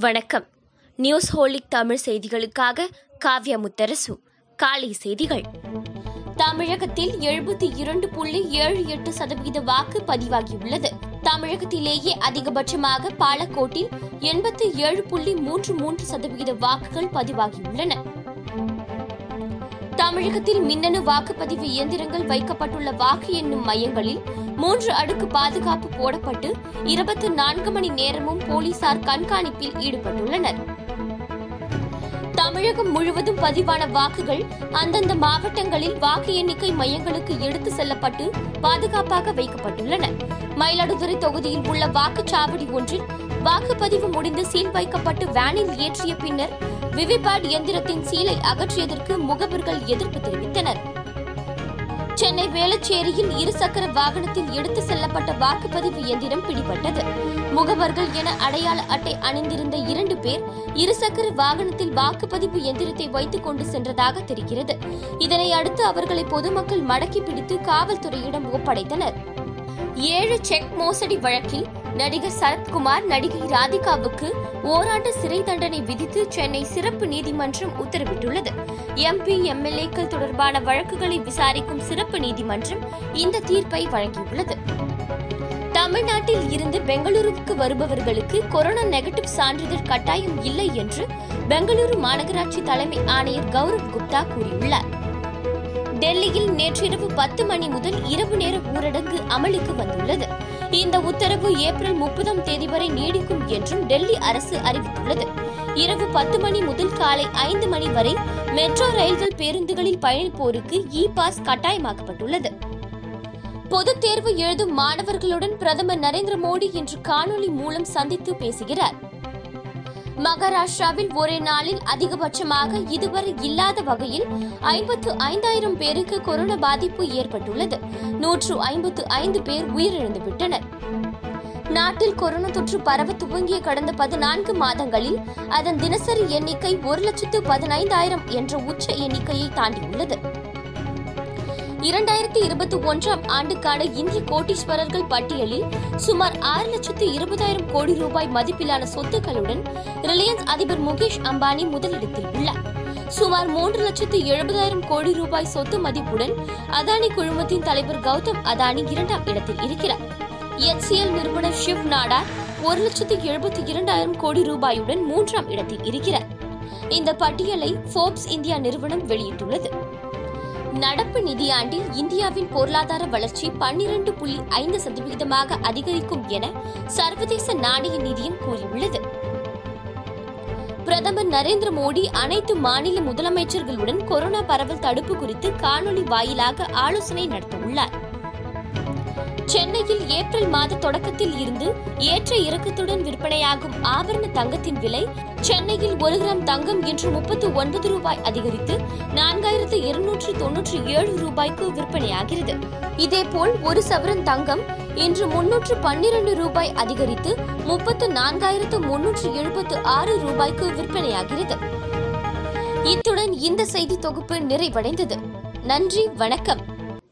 வணக்கம். News holic Tamil செய்திகளுக்காக காவ்யா முத்தரசு. காலை செய்திகள். தமிழகத்தில் எழுபத்தி இரண்டு புள்ளி ஏழு எட்டு சதவீத வாக்கு பதிவாகியுள்ளது. தமிழகத்திலேயே அதிகபட்சமாக பாலக்கோட்டில் எண்பத்தி ஏழு புள்ளி மூன்று மூன்று சதவீத வாக்குகள் பதிவாகியுள்ளன. தமிழகத்தில் மின்னணு வாக்குப்பதிவு இயந்திரங்கள் வைக்கப்பட்டுள்ள வாக்கு எண்ணும் மையங்களில் மூன்று அடுக்கு பாதுகாப்பு போடப்பட்டு இருபத்தி நான்கு மணி நேரமும் போலீசார் கண்காணிப்பில் ஈடுபட்டுள்ளனர். தமிழகம் முழுவதும் பதிவான வாக்குகள் அந்தந்த மாவட்டங்களில் வாக்கு எண்ணிக்கை மையங்களுக்கு எடுத்து செல்லப்பட்டு பாதுகாப்பாக வைக்கப்பட்டுள்ளன. மயிலாடுதுறை தொகுதியில் உள்ள வாக்குச்சாவடி ஒன்றில் வாக்குப்பதிவு முடிந்து சீல் வைக்கப்பட்டு வேனில் ஏற்றிய பின்னர் விவிபேட் இயந்திரத்தின் சீலை அகற்றியதற்கு முகவர்கள் எதிர்ப்பு தெரிவித்தனர். சென்னை வேளச்சேரியில் இருசக்கர வாகனத்தில் எடுத்து செல்லப்பட்ட வாக்குப்பதிவு இயந்திரம் பிடிபட்டது. முகவர்கள் என அடையாள அட்டை அணிந்திருந்த இரண்டு பேர் இருசக்கர வாகனத்தில் வாக்குப்பதிவு எந்திரத்தை வைத்துக் கொண்டு சென்றதாக தெரிகிறது. இதனை அடுத்து அவர்களை பொதுமக்கள் மடக்கி பிடித்து காவல்துறையிடம் ஒப்படைத்தனர். ஏழு செக் மோசடி வழக்கில் நடிகர் சரத்குமார் நடிகை ராதிகாவுக்கு ஓராண்டு சிறை தண்டனை விதித்து சென்னை சிறப்பு நீதிமன்றம் உத்தரவிட்டுள்ளது. எம்பி எம்எல்ஏக்கள் தொடர்பான வழக்குகளை விசாரிக்கும் சிறப்பு நீதிமன்றம் இந்த தீர்ப்பை வழங்கியுள்ளது. தமிழ்நாட்டில் இருந்து பெங்களூருவுக்கு வருபவர்களுக்கு கொரோனா நெகட்டிவ் சான்றிதழ் கட்டாயம் இல்லை என்று பெங்களூரு மாநகராட்சி தலைமை ஆணையர் கௌரவ் குப்தா கூறியுள்ளார். டெல்லியில் நேற்றிரவு பத்து மணி முதல் இரவு நேர ஊரடங்கு அமலுக்கு வந்துள்ளது. இந்த உத்தரவு ஏப்ரல் முப்பதாம் தேதி வரை நீடிக்கும் என்றும் டெல்லி அரசு அறிவித்துள்ளது. இரவு பத்து மணி முதல் காலை ஐந்து மணி வரை மெட்ரோ ரயில்கள் பேருந்துகளில் பயணிப்போருக்கு இ பாஸ் கட்டாயமாக்கப்பட்டுள்ளது. பொதுத் தேர்வு எழுதும் மாணவர்களுடன் பிரதமர் நரேந்திர மோடி இன்று காணொலி மூலம் சந்தித்து பேசுகிறார். மகாராஷ்டிராவில் ஒரே நாளில் அதிகபட்சமாக இதுவரை இல்லாத வகையில் ஐம்பத்து ஐந்தாயிரம் பேருக்கு கொரோனா பாதிப்பு ஏற்பட்டுள்ளது. நூற்று ஐம்பத்து ஐந்து பேர் உயிரிழந்துவிட்டனர். நாட்டில் கொரோனா தொற்று பரவ துவங்கிய கடந்த பதினான்கு மாதங்களில் அதன் தினசரி எண்ணிக்கை ஒரு லட்சத்து பதினைந்தாயிரம் என்ற உச்ச எண்ணிக்கையை தாண்டியுள்ளது. இரண்டாயிரத்தி இருபத்தி ஒன்றாம் ஆண்டுக்கான இந்திய கோட்டீஸ்வரர்கள் பட்டியலில் சுமார் ஆறு லட்சத்து இருபதாயிரம் கோடி ரூபாய் மதிப்பிலான சொத்துக்களுடன் ரிலையன்ஸ் அதிபர் முகேஷ் அம்பானி முதலிடத்தில் உள்ளார். சுமார் மூன்று லட்சத்து எழுபதாயிரம் கோடி ரூபாய் சொத்து மதிப்புடன் அதானி குழுமத்தின் தலைவர் கௌதம் அதானி இரண்டாம் இடத்தில் இருக்கிறார். எச்சிஎல் நிறுவனர் ஷிவ் நாடார் ஒரு லட்சத்து எழுபத்தி இரண்டாயிரம் கோடி ரூபாயுடன் மூன்றாம் இடத்தில் இருக்கிறார். இந்த பட்டியலை ஃபோர்ப்ஸ் இந்தியா நிறுவனம் வெளியிட்டுள்ளது. நடப்பு நிதியாண்டில் இந்தியாவின் பொருளாதார வளர்ச்சி பன்னிரண்டு புள்ளி ஐந்து சதவிகிதமாக அதிகரிக்கும் என சர்வதேச நாணய நிதியம் கூறியுள்ளது. பிரதமர் நரேந்திர மோடி அனைத்து மாநில முதலமைச்சர்களுடன் கொரோனா பரவல் தடுப்பு குறித்து காணொலி வாயிலாக ஆலோசனை நடத்தவுள்ளார். சென்னையில் ஏப்ரல் மாத தொடக்கத்தில் இருந்து ஏற்ற இறக்கத்துடன் விற்பனையாகும் ஆபரண தங்கத்தின் விலை சென்னையில் ஒரு கிராம் தங்கம் இன்று முப்பத்து ஒன்பது ரூபாய் அதிகரித்து நான்காயிரத்து இருநூற்று தொன்னூற்றி ஏழு ரூபாய்க்கு விற்பனையாகிறது. இதேபோல் ஒரு சவரன் தங்கம் இன்று முன்னூற்று பன்னிரண்டு ரூபாய் அதிகரித்து முப்பத்து நான்காயிரத்து முன்னூற்று எழுபத்து ஆறு ரூபாய்க்கு விற்பனையாகிறது. இத்துடன் இந்த செய்தி தொகுப்பு நிறைவடைந்தது. நன்றி வணக்கம்.